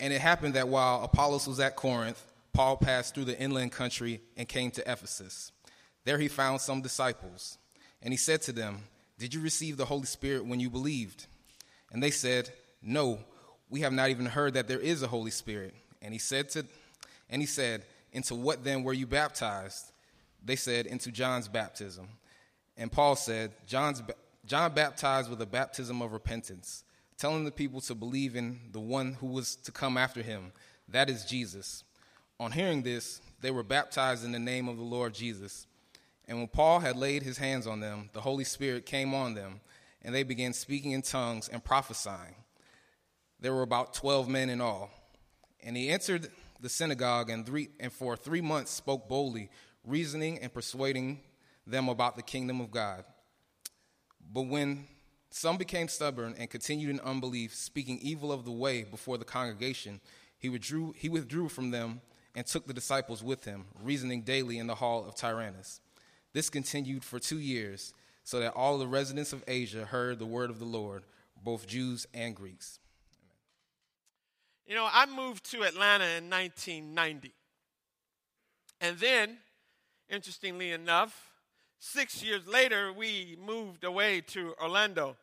And it happened that while Apollos was at Corinth, Paul passed through the inland country and came to Ephesus. There he found some disciples, and he said to them, Did you receive the Holy Spirit when you believed? And they said, No, we have not even heard that there is a Holy Spirit. And he said to and he said, Into what then were you baptized? They said, Into John's baptism. And Paul said, John's, John baptized with a baptism of repentance, telling the people to believe in the one who was to come after him, that is Jesus. On hearing this, they were baptized in the name of the Lord Jesus. And when Paul had laid his hands on them, the Holy Spirit came on them, and they began speaking in tongues and prophesying. There were about 12 men in all. And he entered the synagogue and, three, and for three months spoke boldly, reasoning and persuading them about the kingdom of God. But when some became stubborn and continued in unbelief, speaking evil of the way before the congregation, he withdrew, he withdrew from them and took the disciples with him, reasoning daily in the hall of Tyrannus. This continued for two years, so that all the residents of Asia heard the word of the Lord, both Jews and Greeks. You know, I moved to Atlanta in 1990. And then, interestingly enough, six years later, we moved away to Orlando.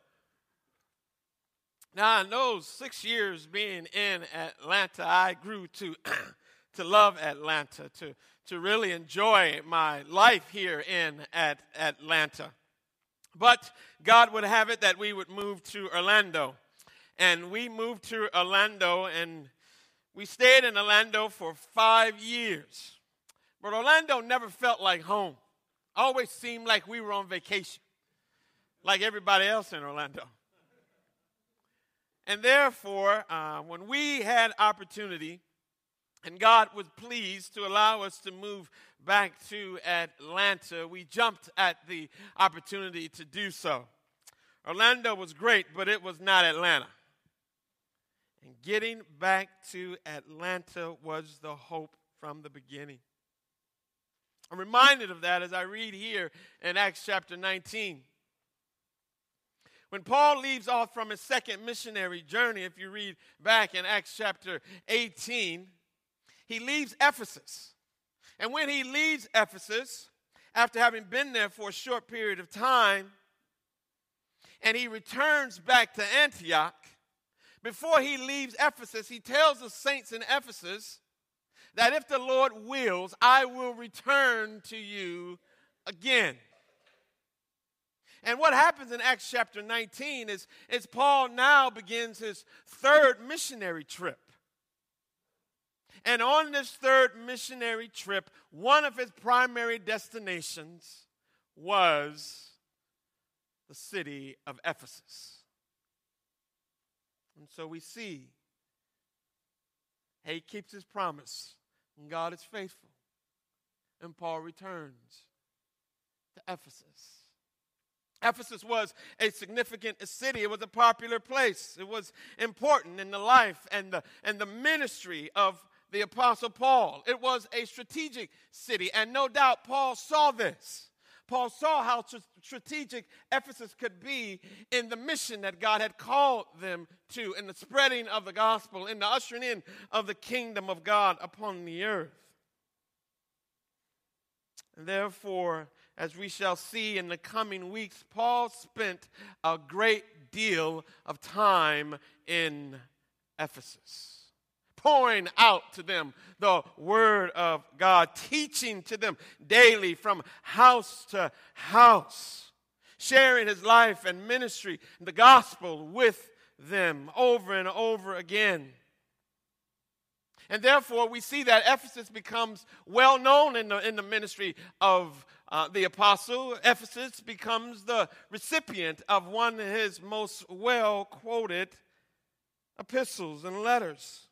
Now, in those six years being in Atlanta, I grew to, to love Atlanta, to, to really enjoy my life here in at Atlanta. But God would have it that we would move to Orlando and we moved to Orlando, and we stayed in Orlando for five years. But Orlando never felt like home. Always seemed like we were on vacation, like everybody else in Orlando. And therefore, uh, when we had opportunity, and God was pleased to allow us to move back to Atlanta, we jumped at the opportunity to do so. Orlando was great, but it was not Atlanta. And getting back to Atlanta was the hope from the beginning. I'm reminded of that as I read here in Acts chapter 19. When Paul leaves off from his second missionary journey, if you read back in Acts chapter 18, he leaves Ephesus. And when he leaves Ephesus, after having been there for a short period of time, and he returns back to Antioch, before he leaves Ephesus, he tells the saints in Ephesus that if the Lord wills, I will return to you again. And what happens in Acts chapter 19 is, is Paul now begins his third missionary trip. And on this third missionary trip, one of his primary destinations was the city of Ephesus. And so we see he keeps his promise, and God is faithful. And Paul returns to Ephesus. Ephesus was a significant city. It was a popular place. It was important in the life and the, and the ministry of the Apostle Paul. It was a strategic city, and no doubt Paul saw this. Paul saw how strategic Ephesus could be in the mission that God had called them to, in the spreading of the gospel, in the ushering in of the kingdom of God upon the earth. Therefore, as we shall see in the coming weeks, Paul spent a great deal of time in Ephesus pouring out to them the word of God, teaching to them daily from house to house, sharing his life and ministry, the gospel with them over and over again. And therefore, we see that Ephesus becomes well known in the, in the ministry of uh, the apostle. Ephesus becomes the recipient of one of his most well quoted epistles and letters.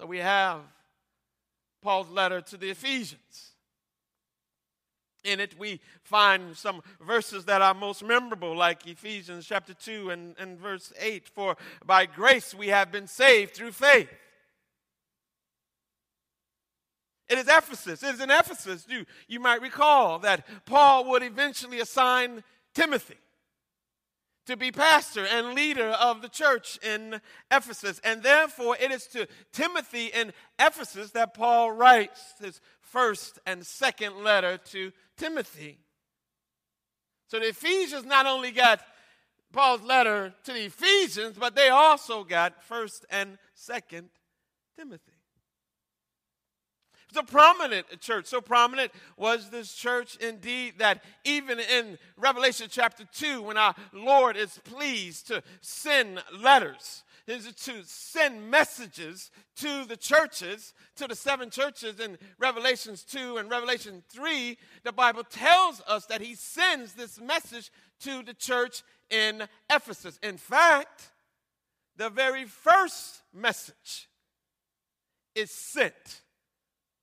So we have Paul's letter to the Ephesians. In it, we find some verses that are most memorable, like Ephesians chapter 2 and, and verse 8 For by grace we have been saved through faith. It is Ephesus. It is in Ephesus, you, you might recall, that Paul would eventually assign Timothy. To be pastor and leader of the church in Ephesus. And therefore, it is to Timothy in Ephesus that Paul writes his first and second letter to Timothy. So the Ephesians not only got Paul's letter to the Ephesians, but they also got first and second Timothy. A prominent church. So prominent was this church indeed that even in Revelation chapter 2, when our Lord is pleased to send letters, is to send messages to the churches, to the seven churches in Revelations 2 and Revelation 3, the Bible tells us that he sends this message to the church in Ephesus. In fact, the very first message is sent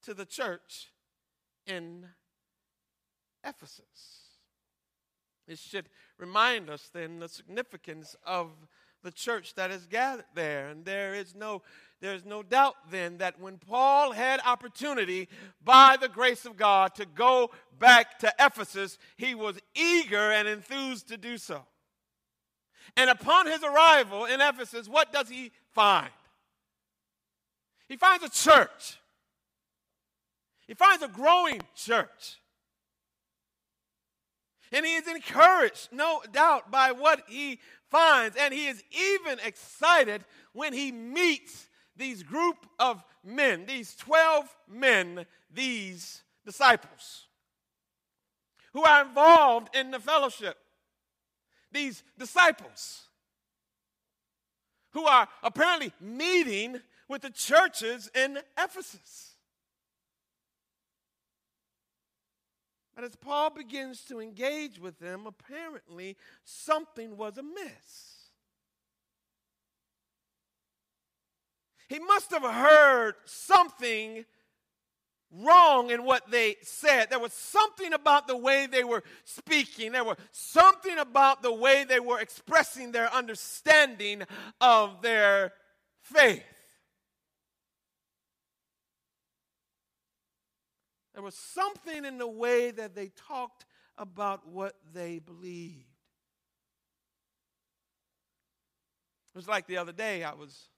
to the church in Ephesus. It should remind us then the significance of the church that is gathered there. And there is no there is no doubt then that when Paul had opportunity by the grace of God to go back to Ephesus, he was eager and enthused to do so. And upon his arrival in Ephesus, what does he find? He finds a church he finds a growing church. And he is encouraged, no doubt, by what he finds. And he is even excited when he meets these group of men, these 12 men, these disciples, who are involved in the fellowship. These disciples who are apparently meeting with the churches in Ephesus. But as Paul begins to engage with them, apparently something was amiss. He must have heard something wrong in what they said. There was something about the way they were speaking, there was something about the way they were expressing their understanding of their faith. There was something in the way that they talked about what they believed. It was like the other day I was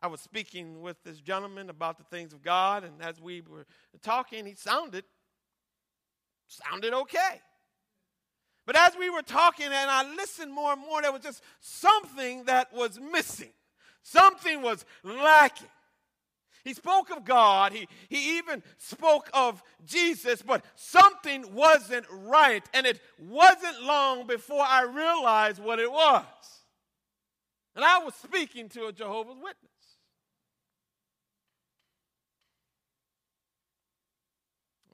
I was speaking with this gentleman about the things of God and as we were talking he sounded sounded okay. But as we were talking and I listened more and more there was just something that was missing. Something was lacking. He spoke of God. He, he even spoke of Jesus, but something wasn't right. And it wasn't long before I realized what it was. And I was speaking to a Jehovah's Witness.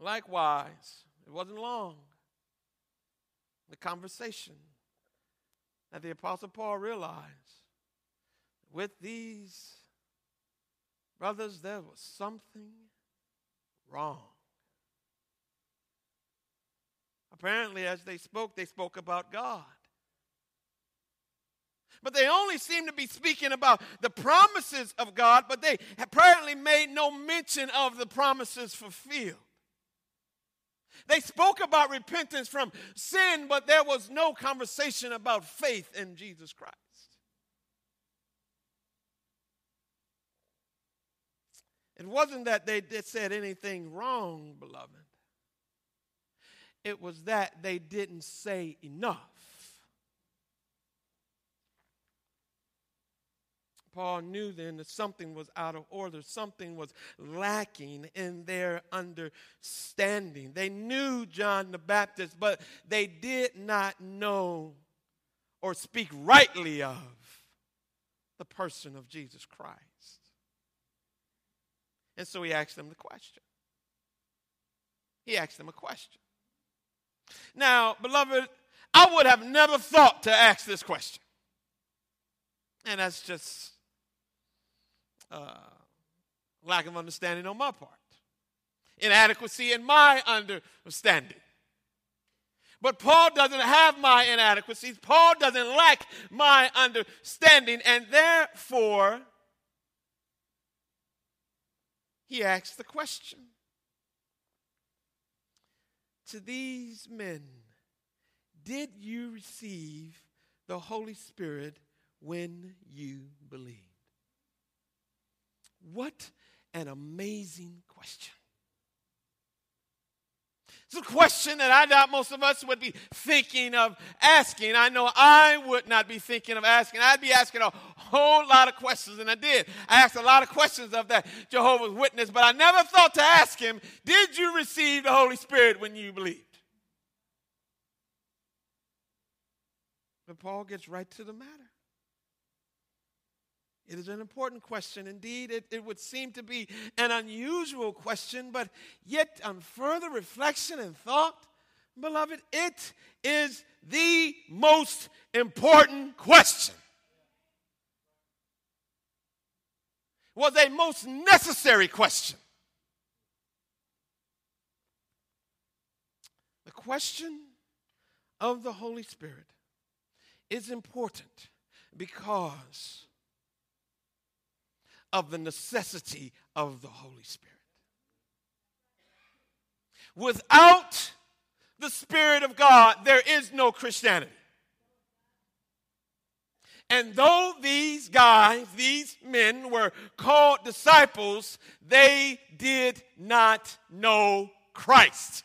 Likewise, it wasn't long. The conversation that the Apostle Paul realized with these Brothers, there was something wrong. Apparently, as they spoke, they spoke about God. But they only seem to be speaking about the promises of God, but they apparently made no mention of the promises fulfilled. They spoke about repentance from sin, but there was no conversation about faith in Jesus Christ. It wasn't that they did, said anything wrong, beloved. It was that they didn't say enough. Paul knew then that something was out of order, something was lacking in their understanding. They knew John the Baptist, but they did not know or speak rightly of the person of Jesus Christ. And so he asked them the question. He asked them a question. Now, beloved, I would have never thought to ask this question. And that's just uh, lack of understanding on my part, inadequacy in my understanding. But Paul doesn't have my inadequacies. Paul doesn't lack my understanding. And therefore, he asks the question To these men, did you receive the Holy Spirit when you believed? What an amazing question. It's a question that I doubt most of us would be thinking of asking. I know I would not be thinking of asking. I'd be asking a whole lot of questions, and I did. I asked a lot of questions of that Jehovah's Witness, but I never thought to ask him, Did you receive the Holy Spirit when you believed? But Paul gets right to the matter. It is an important question. Indeed, it, it would seem to be an unusual question, but yet, on further reflection and thought, beloved, it is the most important question. Was a most necessary question. The question of the Holy Spirit is important because of the necessity of the Holy Spirit. Without the Spirit of God, there is no Christianity. And though these guys, these men were called disciples, they did not know Christ.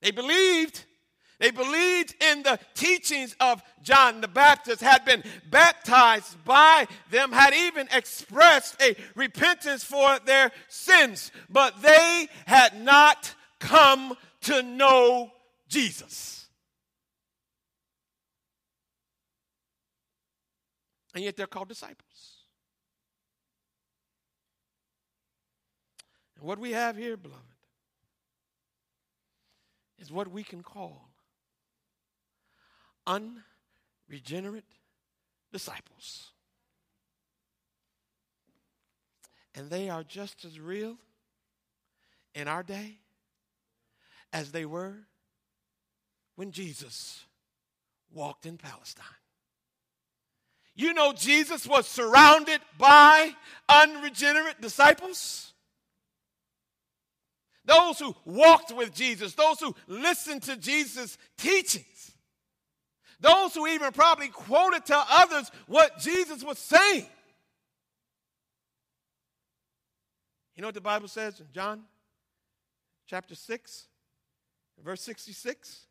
They believed they believed in the teachings of John the Baptist, had been baptized by them, had even expressed a repentance for their sins, but they had not come to know Jesus. And yet they're called disciples. And what we have here, beloved, is what we can call unregenerate disciples. And they are just as real in our day as they were when Jesus walked in Palestine. You know, Jesus was surrounded by unregenerate disciples. Those who walked with Jesus, those who listened to Jesus' teachings. Those who even probably quoted to others what Jesus was saying. You know what the Bible says in John chapter 6, verse 66?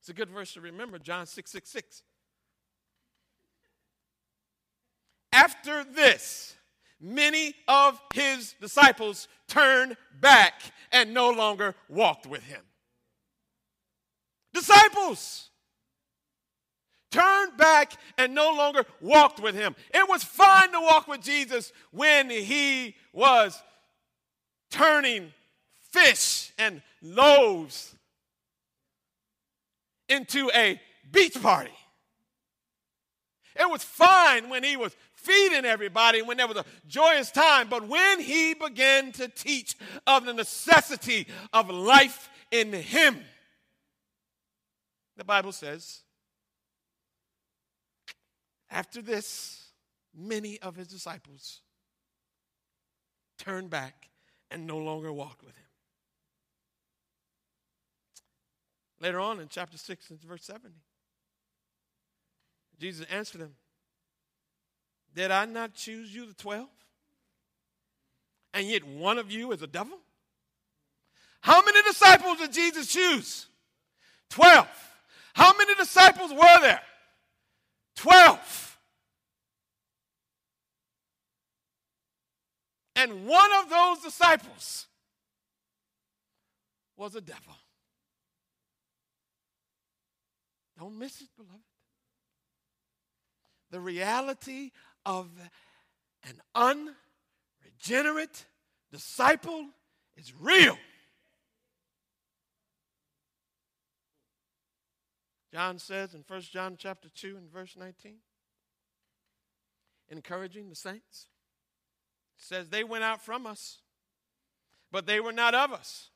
It's a good verse to remember, John 6 6 6. After this, many of his disciples turned back and no longer walked with him. Disciples! Turned back and no longer walked with him. It was fine to walk with Jesus when he was turning fish and loaves into a beach party. It was fine when he was feeding everybody, when there was a joyous time. But when he began to teach of the necessity of life in him, the Bible says after this, many of his disciples turned back and no longer walked with him. Later on in chapter 6 and verse 70, Jesus answered them, Did I not choose you, the 12? And yet one of you is a devil? How many disciples did Jesus choose? 12. How many disciples were there? 12. And one of those disciples was a devil. Don't miss it, beloved. The reality of an unregenerate disciple is real. John says in 1 John chapter 2 and verse 19, encouraging the saints, says they went out from us, but they were not of us.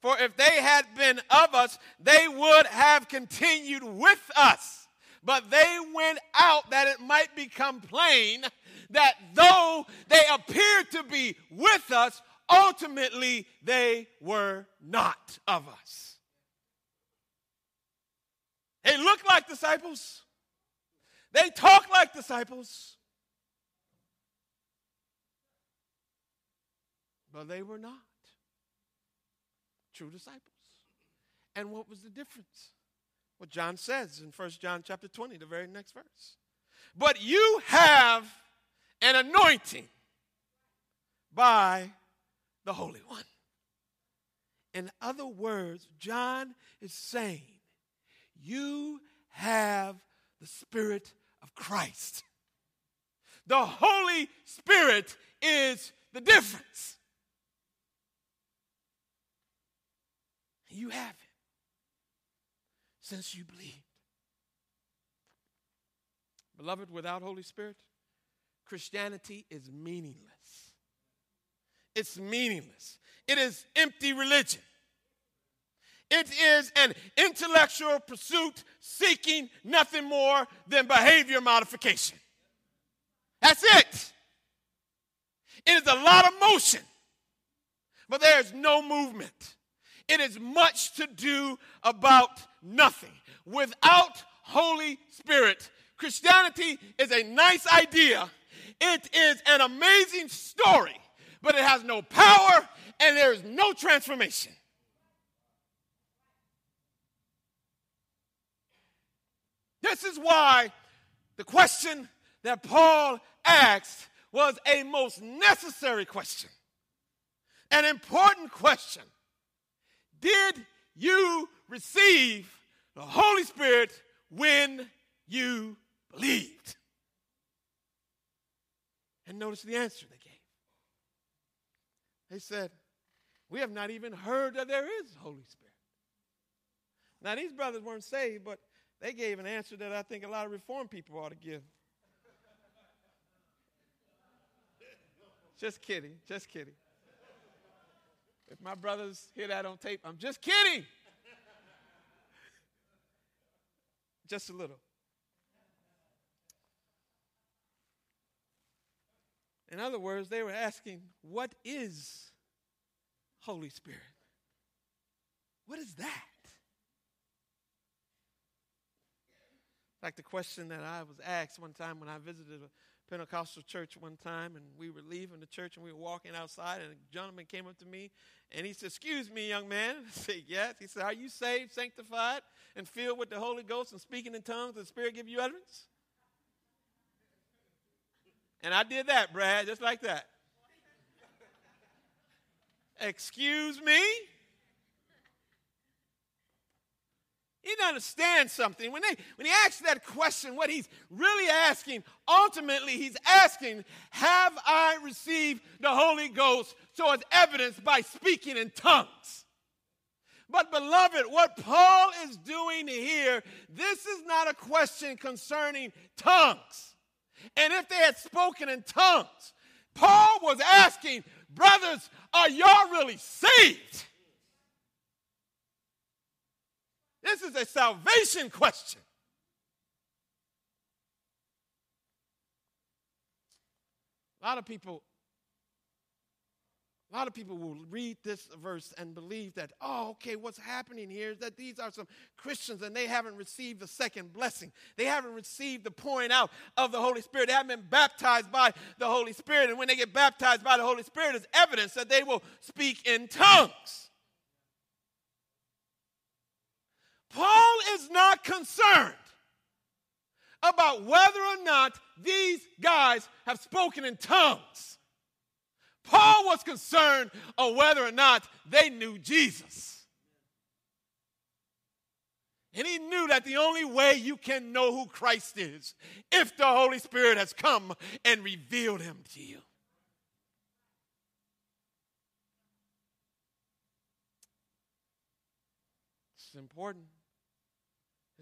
For if they had been of us, they would have continued with us. But they went out that it might become plain that though they appeared to be with us, ultimately they were not of us. They look like disciples, they talk like disciples, but they were not true disciples. And what was the difference? What John says in 1 John chapter 20, the very next verse. But you have an anointing by the Holy One. In other words, John is saying, You have the Spirit of Christ. The Holy Spirit is the difference. You have it since you believed. Beloved, without Holy Spirit, Christianity is meaningless. It's meaningless. It is empty religion. It is an intellectual pursuit seeking nothing more than behavior modification. That's it. It is a lot of motion, but there is no movement. It is much to do about nothing. Without Holy Spirit, Christianity is a nice idea. It is an amazing story, but it has no power and there is no transformation. This is why the question that Paul asked was a most necessary question, an important question. Did you receive the Holy Spirit when you believed? And notice the answer they gave. They said, We have not even heard that there is Holy Spirit. Now, these brothers weren't saved, but they gave an answer that I think a lot of Reformed people ought to give. just kidding, just kidding. If my brothers hear that on tape, I'm just kidding. just a little. In other words, they were asking, What is Holy Spirit? What is that? Like the question that I was asked one time when I visited a Pentecostal church one time, and we were leaving the church and we were walking outside, and a gentleman came up to me and he said, Excuse me, young man. I said, Yes. He said, Are you saved, sanctified, and filled with the Holy Ghost and speaking in tongues? The Spirit give you utterance? And I did that, Brad, just like that. Excuse me? Need to understand something. When, they, when he asks that question, what he's really asking, ultimately, he's asking, Have I received the Holy Ghost? So as evidenced by speaking in tongues. But, beloved, what Paul is doing here, this is not a question concerning tongues. And if they had spoken in tongues, Paul was asking, Brothers, are y'all really saved? This is a salvation question. A lot of people a lot of people will read this verse and believe that, oh, okay, what's happening here is that these are some Christians and they haven't received the second blessing. They haven't received the pouring out of the Holy Spirit. They haven't been baptized by the Holy Spirit. And when they get baptized by the Holy Spirit, it's evidence that they will speak in tongues. Paul is not concerned about whether or not these guys have spoken in tongues. Paul was concerned on whether or not they knew Jesus. And he knew that the only way you can know who Christ is if the Holy Spirit has come and revealed him to you. It's important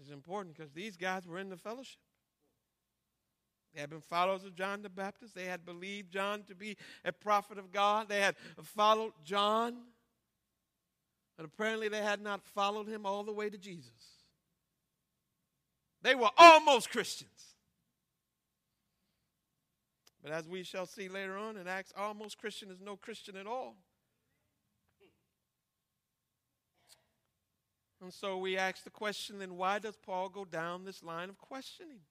is important because these guys were in the fellowship. They had been followers of John the Baptist. They had believed John to be a prophet of God. They had followed John. But apparently, they had not followed him all the way to Jesus. They were almost Christians. But as we shall see later on in Acts, almost Christian is no Christian at all. And so we ask the question then why does Paul go down this line of questioning?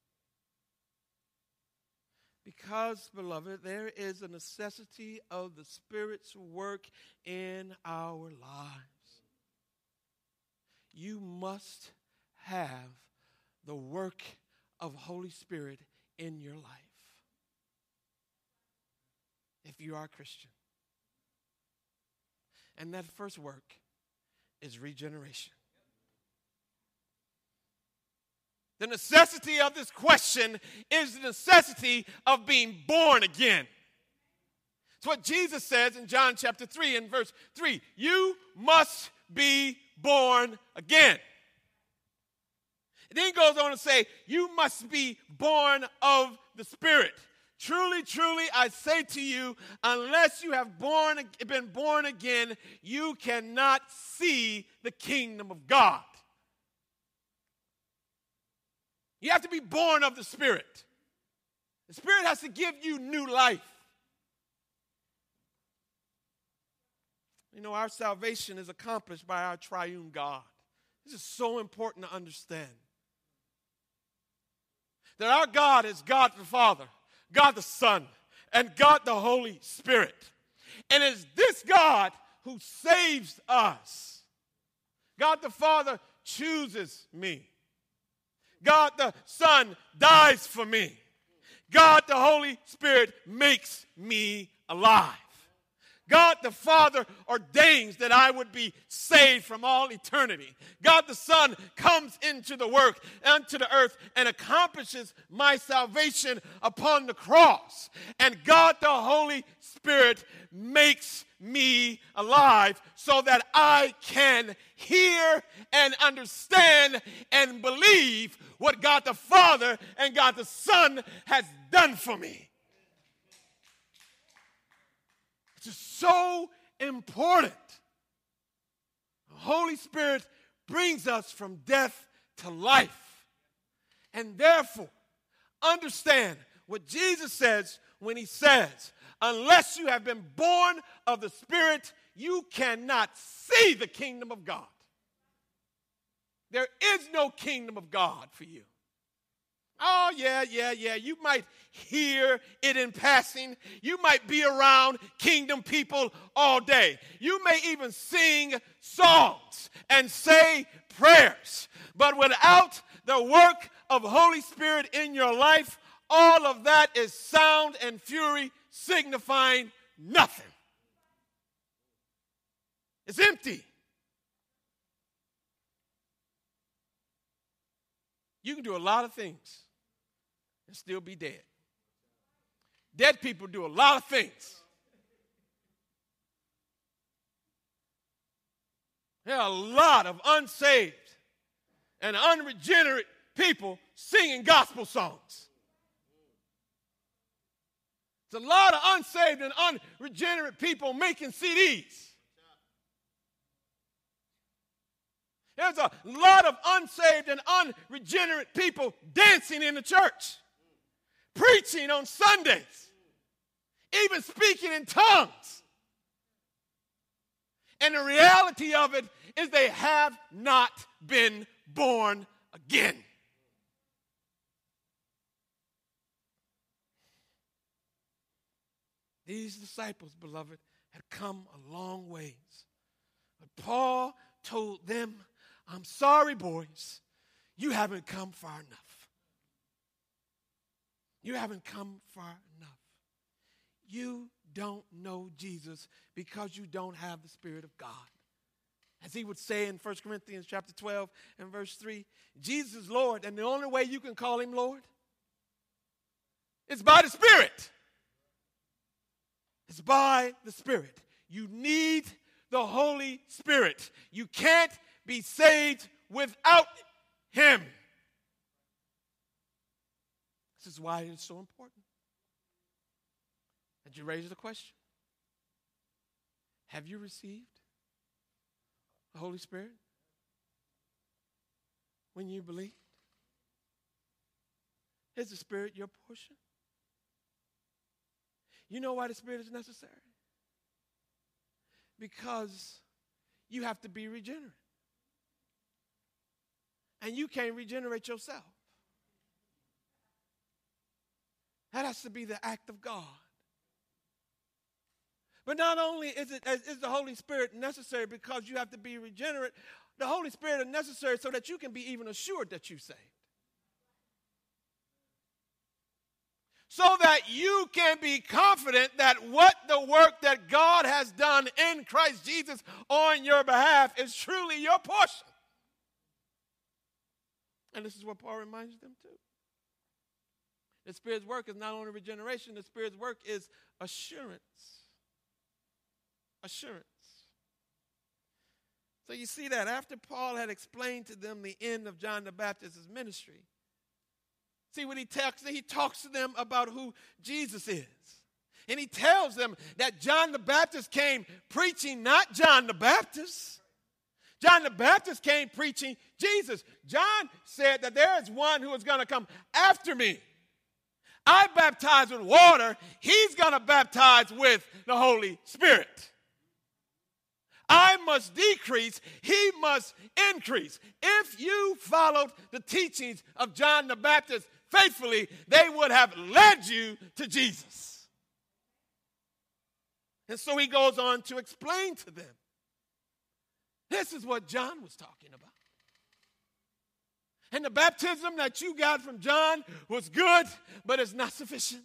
Because, beloved, there is a necessity of the Spirit's work in our lives. You must have the work of Holy Spirit in your life if you are a Christian. And that first work is regeneration. The necessity of this question is the necessity of being born again. It's what Jesus says in John chapter 3 and verse 3. You must be born again. It then goes on to say, You must be born of the Spirit. Truly, truly, I say to you, unless you have born, been born again, you cannot see the kingdom of God. You have to be born of the Spirit. The Spirit has to give you new life. You know, our salvation is accomplished by our triune God. This is so important to understand. That our God is God the Father, God the Son, and God the Holy Spirit. And it's this God who saves us. God the Father chooses me. God the Son dies for me. God the Holy Spirit makes me alive. God the Father ordains that I would be saved from all eternity. God the Son comes into the work, unto the earth, and accomplishes my salvation upon the cross. And God the Holy Spirit makes me alive so that I can hear and understand and believe what God the Father and God the Son has done for me. It's so important. The Holy Spirit brings us from death to life. And therefore, understand what Jesus says when he says, unless you have been born of the Spirit, you cannot see the kingdom of God. There is no kingdom of God for you. Oh, yeah, yeah, yeah. You might hear it in passing. You might be around kingdom people all day. You may even sing songs and say prayers. But without the work of Holy Spirit in your life, all of that is sound and fury signifying nothing. It's empty. You can do a lot of things and still be dead. Dead people do a lot of things. There are a lot of unsaved and unregenerate people singing gospel songs. There's a lot of unsaved and unregenerate people making CDs. There's a lot of unsaved and unregenerate people dancing in the church, preaching on Sundays, even speaking in tongues. And the reality of it is they have not been born again. These disciples, beloved, had come a long ways. But Paul told them, I'm sorry, boys, you haven't come far enough. You haven't come far enough. You don't know Jesus because you don't have the Spirit of God. As he would say in 1 Corinthians chapter 12 and verse 3, Jesus is Lord, and the only way you can call him Lord is by the Spirit. It's by the Spirit. You need the Holy Spirit. You can't be saved without Him. This is why it's so important that you raise the question Have you received the Holy Spirit when you believe? Is the Spirit your portion? You know why the Spirit is necessary? Because you have to be regenerate. and you can't regenerate yourself. That has to be the act of God. But not only is it is the Holy Spirit necessary because you have to be regenerate, the Holy Spirit is necessary so that you can be even assured that you saved. So that you can be confident that what the work that God has done in Christ Jesus on your behalf is truly your portion. And this is what Paul reminds them too. The Spirit's work is not only regeneration, the Spirit's work is assurance. Assurance. So you see that after Paul had explained to them the end of John the Baptist's ministry, see what he talks, he talks to them about who Jesus is. And he tells them that John the Baptist came preaching not John the Baptist. John the Baptist came preaching Jesus. John said that there is one who is going to come after me. I baptize with water, he's going to baptize with the Holy Spirit. I must decrease, he must increase. If you followed the teachings of John the Baptist faithfully, they would have led you to Jesus. And so he goes on to explain to them this is what John was talking about. And the baptism that you got from John was good, but it's not sufficient.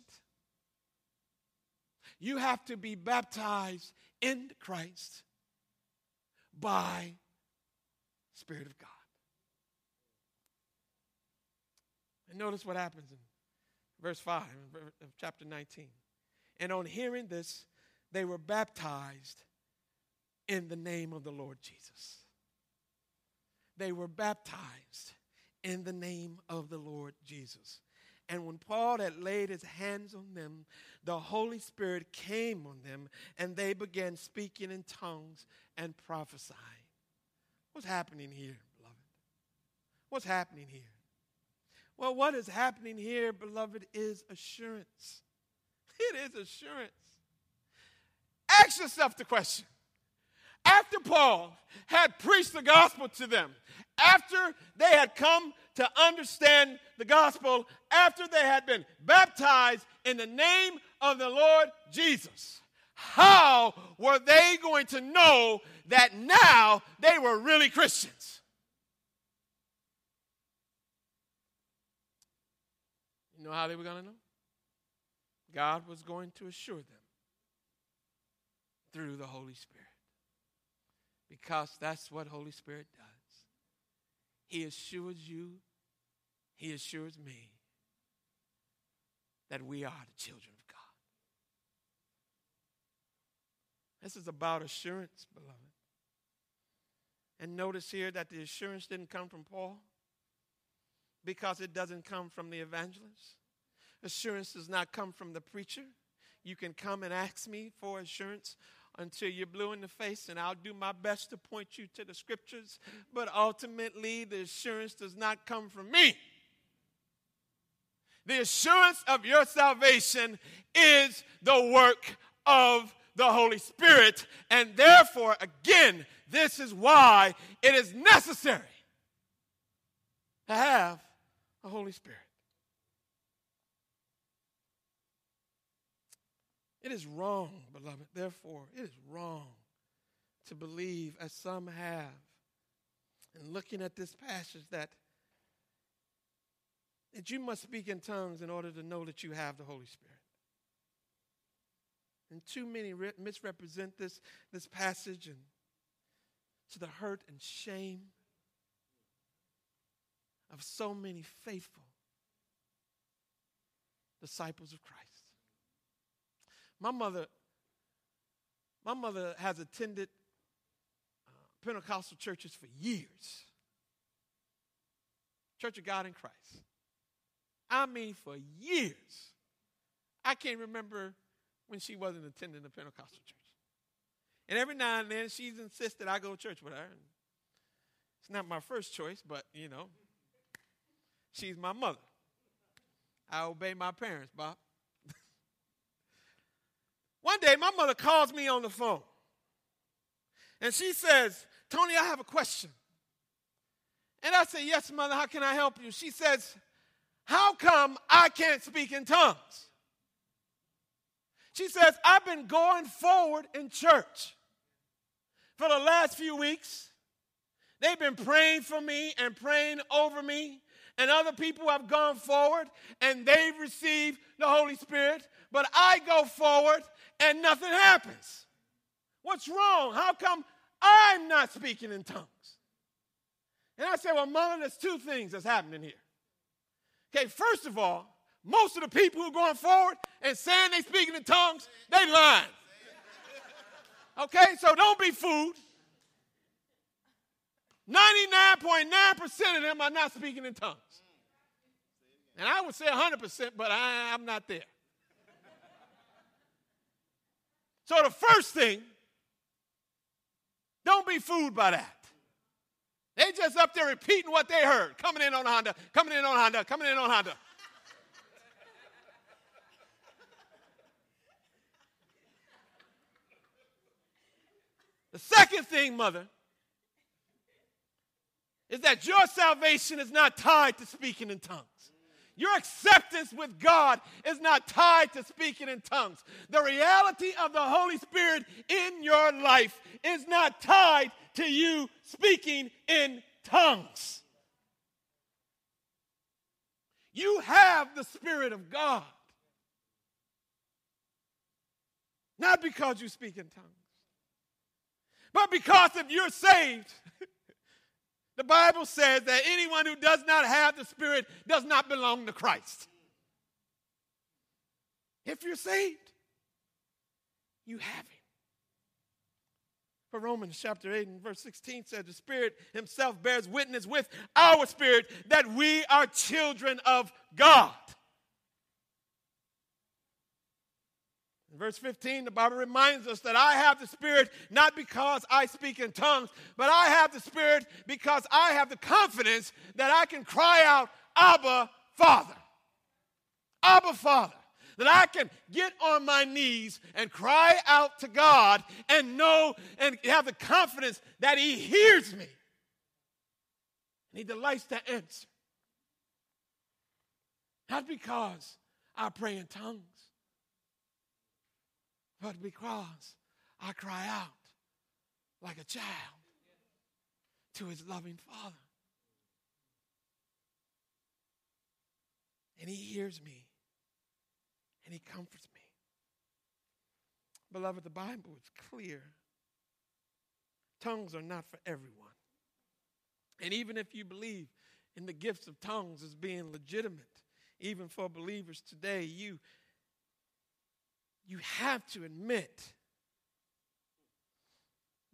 You have to be baptized in Christ by Spirit of God. And notice what happens in verse 5 of chapter 19. And on hearing this, they were baptized in the name of the Lord Jesus. They were baptized in the name of the Lord Jesus. And when Paul had laid his hands on them, the Holy Spirit came on them, and they began speaking in tongues and prophesying. What's happening here, beloved? What's happening here? Well, what is happening here, beloved, is assurance. It is assurance. Ask yourself the question after Paul had preached the gospel to them, after they had come to understand the gospel, after they had been baptized in the name of the Lord Jesus, how were they going to know that now they were really Christians? You know how they were going to know? God was going to assure them through the Holy Spirit because that's what Holy Spirit does. He assures you, He assures me that we are the children of God. This is about assurance, beloved. And notice here that the assurance didn't come from Paul because it doesn't come from the evangelist. Assurance does not come from the preacher. You can come and ask me for assurance until you're blue in the face, and I'll do my best to point you to the scriptures. But ultimately, the assurance does not come from me. The assurance of your salvation is the work of the Holy Spirit. And therefore, again, this is why it is necessary to have a Holy Spirit. It is wrong, beloved. Therefore, it is wrong to believe, as some have, in looking at this passage, that, that you must speak in tongues in order to know that you have the Holy Spirit. And too many re- misrepresent this, this passage and to the hurt and shame of so many faithful disciples of Christ. My mother, my mother has attended uh, Pentecostal churches for years. Church of God in Christ. I mean, for years. I can't remember when she wasn't attending the Pentecostal church. And every now and then she's insisted I go to church with her. It's not my first choice, but you know, she's my mother. I obey my parents, Bob. One day, my mother calls me on the phone and she says, Tony, I have a question. And I say, Yes, mother, how can I help you? She says, How come I can't speak in tongues? She says, I've been going forward in church for the last few weeks. They've been praying for me and praying over me. And other people have gone forward and they've received the Holy Spirit. But I go forward and nothing happens. What's wrong? How come I'm not speaking in tongues? And I say, well, Mother, there's two things that's happening here. Okay, first of all, most of the people who are going forward and saying they're speaking in tongues, they lying. Okay, so don't be fooled. 99.9% of them are not speaking in tongues. And I would say 100%, but I, I'm not there. So the first thing, don't be fooled by that. They just up there repeating what they heard. Coming in on Honda, coming in on Honda, coming in on Honda. The second thing, mother, is that your salvation is not tied to speaking in tongues. Your acceptance with God is not tied to speaking in tongues. The reality of the Holy Spirit in your life is not tied to you speaking in tongues. You have the Spirit of God. Not because you speak in tongues. But because if you're saved, the Bible says that anyone who does not have the Spirit does not belong to Christ. If you're saved, you have Him. For Romans chapter 8 and verse 16 says, The Spirit Himself bears witness with our spirit that we are children of God. In verse 15, the Bible reminds us that I have the Spirit not because I speak in tongues, but I have the Spirit because I have the confidence that I can cry out, Abba, Father. Abba, Father. That I can get on my knees and cry out to God and know and have the confidence that He hears me. And He delights to answer. Not because I pray in tongues but because I cry out like a child to his loving father. And he hears me and he comforts me. Beloved, the Bible is clear. Tongues are not for everyone. And even if you believe in the gifts of tongues as being legitimate, even for believers today, you you have to admit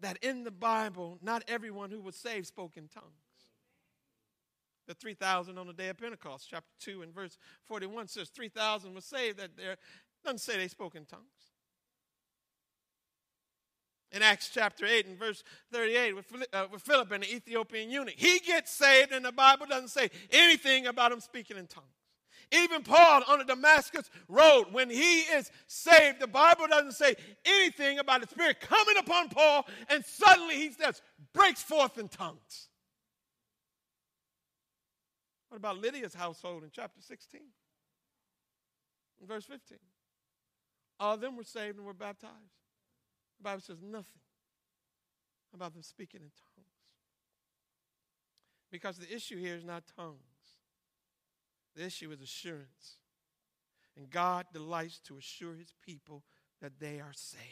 that in the Bible, not everyone who was saved spoke in tongues. The 3,000 on the day of Pentecost, chapter 2 and verse 41 says 3,000 were saved. That there doesn't say they spoke in tongues. In Acts chapter 8 and verse 38, with, uh, with Philip and the Ethiopian eunuch, he gets saved, and the Bible doesn't say anything about him speaking in tongues. Even Paul on the Damascus road, when he is saved, the Bible doesn't say anything about the Spirit coming upon Paul, and suddenly he says, breaks forth in tongues. What about Lydia's household in chapter 16? In verse 15. All of them were saved and were baptized. The Bible says nothing about them speaking in tongues. Because the issue here is not tongues. The issue is assurance. And God delights to assure his people that they are saved.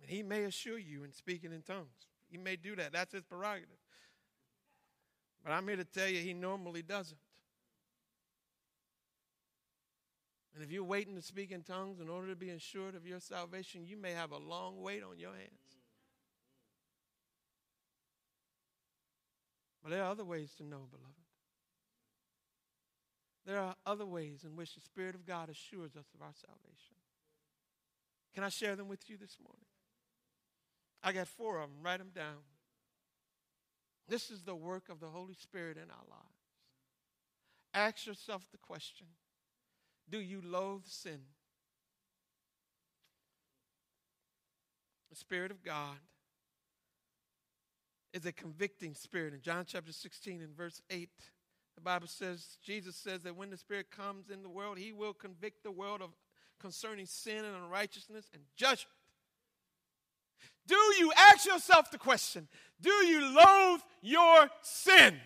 And he may assure you in speaking in tongues. He may do that. That's his prerogative. But I'm here to tell you, he normally doesn't. And if you're waiting to speak in tongues in order to be assured of your salvation, you may have a long wait on your hands. But there are other ways to know, beloved. There are other ways in which the Spirit of God assures us of our salvation. Can I share them with you this morning? I got four of them. Write them down. This is the work of the Holy Spirit in our lives. Ask yourself the question Do you loathe sin? The Spirit of God is a convicting spirit. In John chapter 16 and verse 8, the Bible says, Jesus says that when the Spirit comes in the world, he will convict the world of concerning sin and unrighteousness and judgment. Do you ask yourself the question, do you loathe your sin?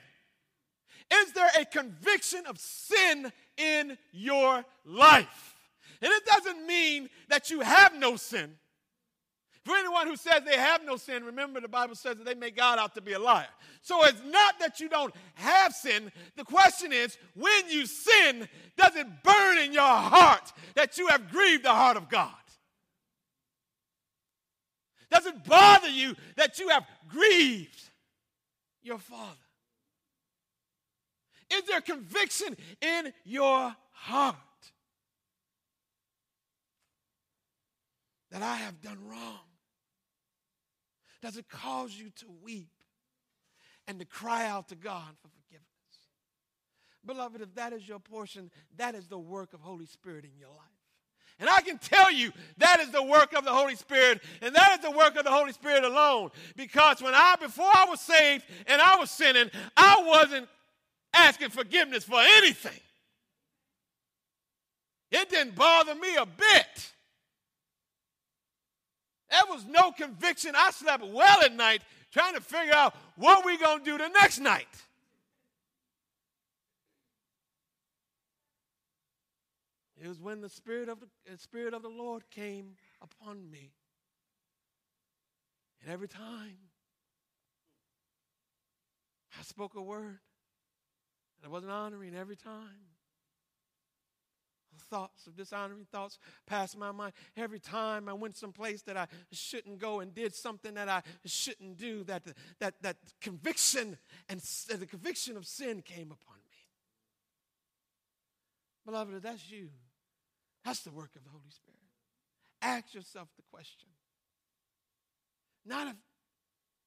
Is there a conviction of sin in your life? And it doesn't mean that you have no sin. For anyone who says they have no sin, remember the Bible says that they make God out to be a liar. So it's not that you don't have sin. The question is, when you sin, does it burn in your heart that you have grieved the heart of God? Does it bother you that you have grieved your Father? Is there conviction in your heart that I have done wrong? Does it cause you to weep and to cry out to God for forgiveness? Beloved, if that is your portion, that is the work of Holy Spirit in your life. And I can tell you that is the work of the Holy Spirit, and that is the work of the Holy Spirit alone. Because when I, before I was saved and I was sinning, I wasn't asking forgiveness for anything. It didn't bother me a bit. There was no conviction. I slept well at night trying to figure out what we going to do the next night. It was when the Spirit of the, the Spirit of the Lord came upon me. And every time I spoke a word, and I wasn't honoring every time thoughts of dishonoring thoughts passed my mind. Every time I went someplace that I shouldn't go and did something that I shouldn't do, that, that, that conviction and the conviction of sin came upon me. Beloved, that's you, that's the work of the Holy Spirit. Ask yourself the question. Not if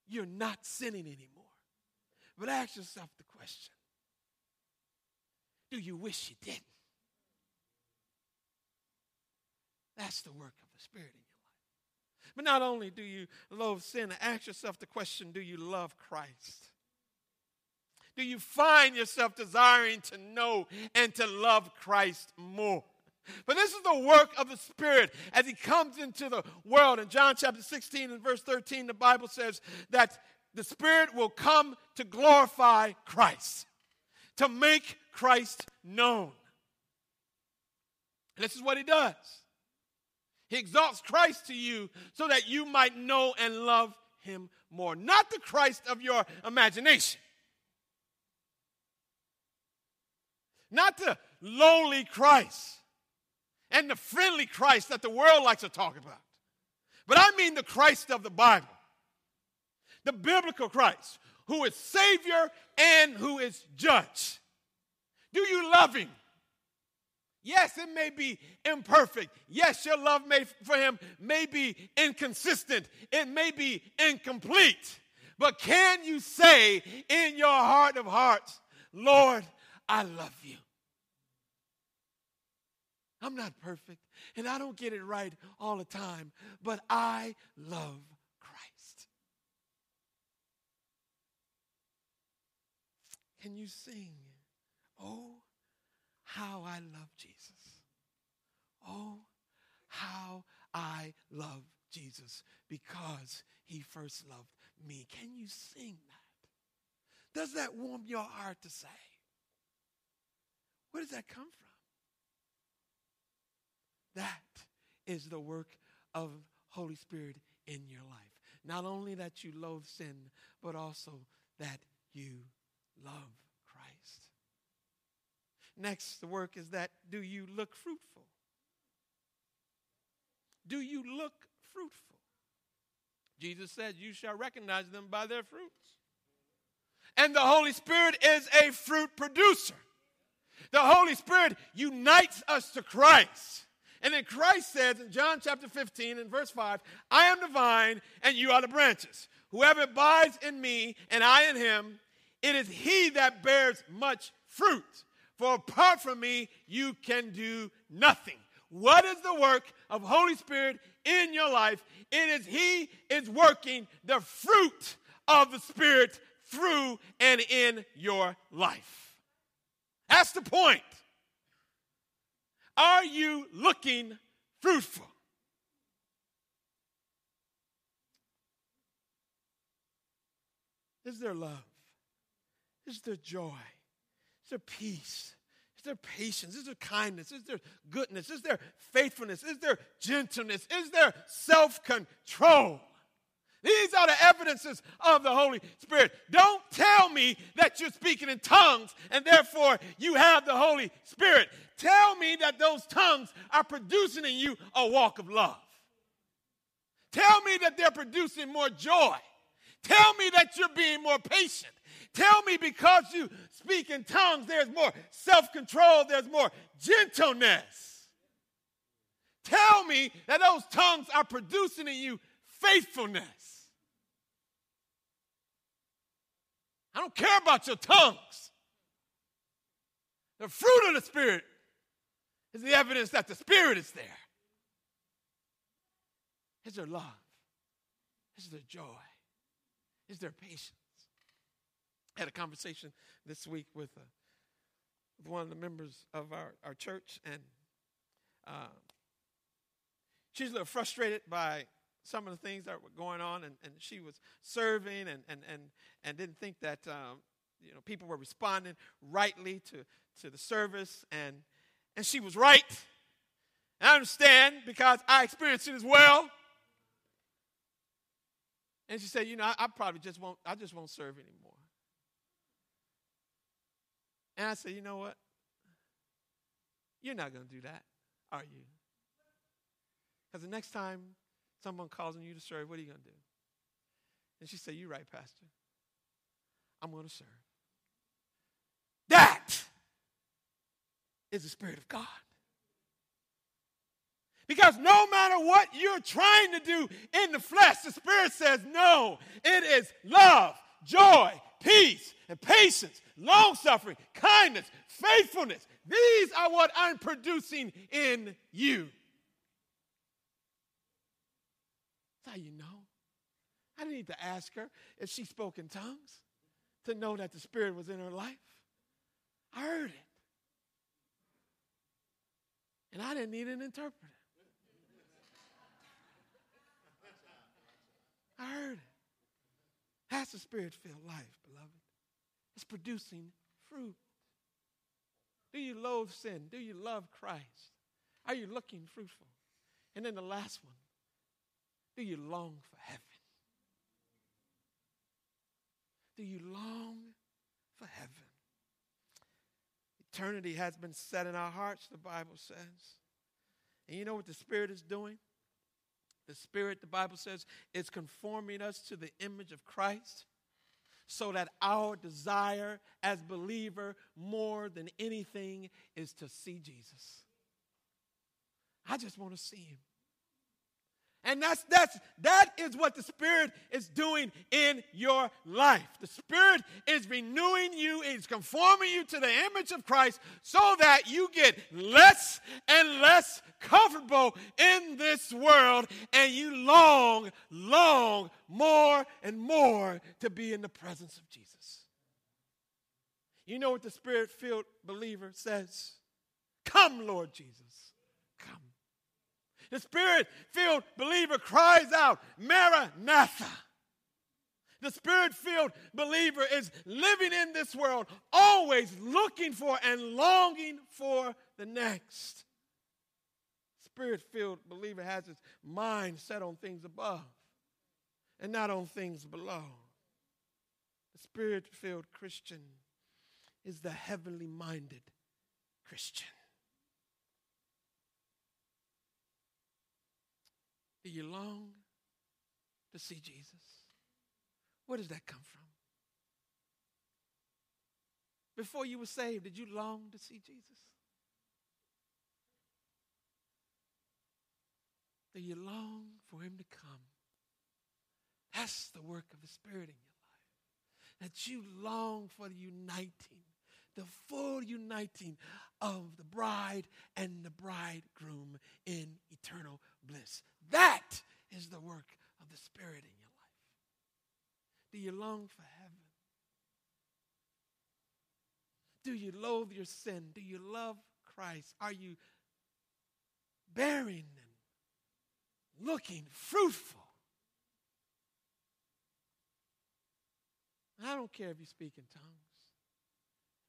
you're not sinning anymore, but ask yourself the question Do you wish you didn't? That's the work of the Spirit in your life. But not only do you loathe sin, ask yourself the question do you love Christ? Do you find yourself desiring to know and to love Christ more? But this is the work of the Spirit as He comes into the world. In John chapter 16 and verse 13, the Bible says that the Spirit will come to glorify Christ, to make Christ known. And this is what He does. He exalts Christ to you so that you might know and love him more. Not the Christ of your imagination, not the lowly Christ and the friendly Christ that the world likes to talk about, but I mean the Christ of the Bible, the biblical Christ who is Savior and who is Judge. Do you love him? Yes, it may be imperfect. Yes, your love may, for him may be inconsistent. It may be incomplete. But can you say in your heart of hearts, Lord, I love you? I'm not perfect and I don't get it right all the time, but I love Christ. Can you sing, Oh, how I love Jesus. Oh, how I love Jesus because he first loved me. Can you sing that? Does that warm your heart to say? Where does that come from? That is the work of Holy Spirit in your life. Not only that you loathe sin, but also that you love Next, the work is that do you look fruitful? Do you look fruitful? Jesus said, You shall recognize them by their fruits. And the Holy Spirit is a fruit producer. The Holy Spirit unites us to Christ. And then Christ says in John chapter 15 and verse 5, I am the vine and you are the branches. Whoever abides in me and I in him, it is he that bears much fruit. For apart from me, you can do nothing. What is the work of Holy Spirit in your life? It is He is working the fruit of the Spirit through and in your life. That's the point. Are you looking fruitful? Is there love? Is there joy? Is there peace? Is there patience? Is there kindness? Is there goodness? Is there faithfulness? Is there gentleness? Is there self control? These are the evidences of the Holy Spirit. Don't tell me that you're speaking in tongues and therefore you have the Holy Spirit. Tell me that those tongues are producing in you a walk of love. Tell me that they're producing more joy. Tell me that you're being more patient. Tell me because you speak in tongues, there's more self control, there's more gentleness. Tell me that those tongues are producing in you faithfulness. I don't care about your tongues. The fruit of the Spirit is the evidence that the Spirit is there. Is there love? Is there joy? Is there patience? Had a conversation this week with, uh, with one of the members of our, our church, and uh, she's a little frustrated by some of the things that were going on, and, and she was serving and, and, and, and didn't think that um, you know people were responding rightly to, to the service, and, and she was right. And I understand because I experienced it as well. And she said, you know, I, I probably just won't, I just won't serve anymore. And I said, you know what? You're not going to do that, are you? Because the next time someone calls on you to serve, what are you going to do? And she said, You're right, Pastor. I'm going to serve. That is the Spirit of God. Because no matter what you're trying to do in the flesh, the Spirit says, No, it is love, joy, peace, and patience, long suffering, kindness, faithfulness. These are what I'm producing in you. That's how you know. I didn't need to ask her if she spoke in tongues to know that the Spirit was in her life. I heard it. And I didn't need an interpreter. I heard it. That's a spirit filled life, beloved. It's producing fruit. Do you loathe sin? Do you love Christ? Are you looking fruitful? And then the last one do you long for heaven? Do you long for heaven? Eternity has been set in our hearts, the Bible says. And you know what the Spirit is doing? The Spirit, the Bible says, is conforming us to the image of Christ so that our desire as believer more than anything is to see Jesus. I just want to see him. And that's that's that is what the Spirit is doing in your life. The Spirit is renewing you, is conforming you to the image of Christ so that you get less and less comfortable in this world and you long, long more and more to be in the presence of Jesus. You know what the Spirit filled believer says? Come, Lord Jesus. The spirit filled believer cries out, Maranatha. The spirit filled believer is living in this world, always looking for and longing for the next. Spirit filled believer has his mind set on things above and not on things below. The spirit filled Christian is the heavenly minded Christian. Do you long to see Jesus? Where does that come from? Before you were saved, did you long to see Jesus? Do you long for him to come? That's the work of the Spirit in your life. That you long for the uniting, the full uniting of the bride and the bridegroom in eternal bliss. That is the work of the Spirit in your life. Do you long for heaven? Do you loathe your sin? Do you love Christ? Are you bearing and looking fruitful? I don't care if you speak in tongues.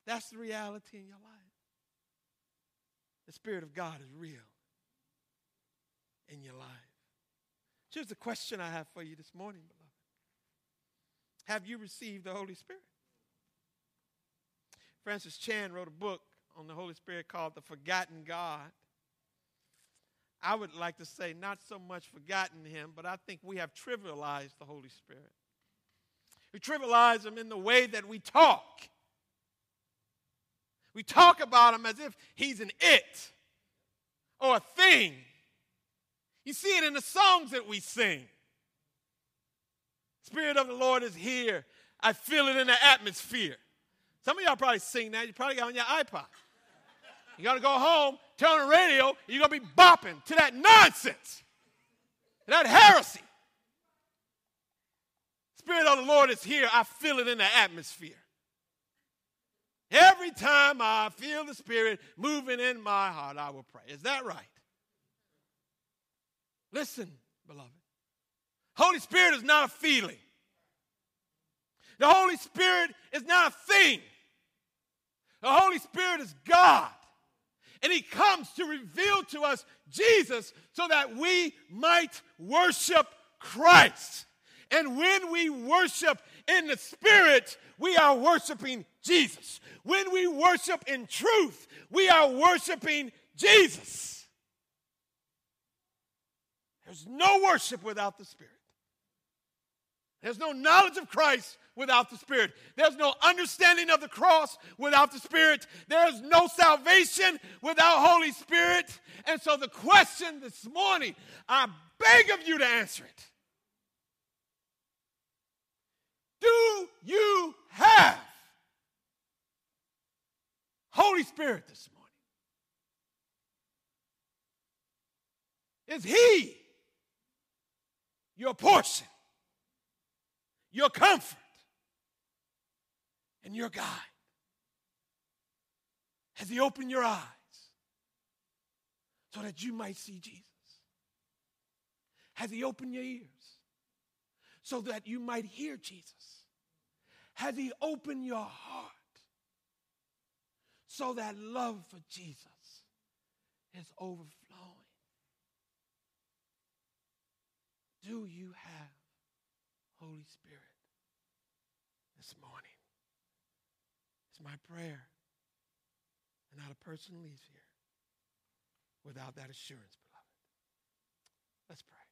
That's the reality in your life. The Spirit of God is real in your life. Here's the question I have for you this morning, beloved. Have you received the Holy Spirit? Francis Chan wrote a book on the Holy Spirit called The Forgotten God. I would like to say, not so much forgotten him, but I think we have trivialized the Holy Spirit. We trivialize him in the way that we talk. We talk about him as if he's an it or a thing. You see it in the songs that we sing. Spirit of the Lord is here. I feel it in the atmosphere. Some of y'all probably sing that. You probably got on your iPod. You got to go home, turn on the radio, you're going to be bopping to that nonsense, that heresy. Spirit of the Lord is here. I feel it in the atmosphere. Every time I feel the Spirit moving in my heart, I will pray. Is that right? Listen, beloved. Holy Spirit is not a feeling. The Holy Spirit is not a thing. The Holy Spirit is God. And He comes to reveal to us Jesus so that we might worship Christ. And when we worship in the Spirit, we are worshiping Jesus. When we worship in truth, we are worshiping Jesus. There's no worship without the Spirit. There's no knowledge of Christ without the Spirit. There's no understanding of the cross without the Spirit. There's no salvation without Holy Spirit. And so the question this morning, I beg of you to answer it. Do you have Holy Spirit this morning? Is He your portion? your comfort, and your guide? Has He opened your eyes so that you might see Jesus? Has He opened your ears so that you might hear Jesus? Has He opened your heart so that love for Jesus is overflowing? do you have, Holy Spirit, this morning? It's my prayer. And not a person leaves here without that assurance, beloved. Let's pray.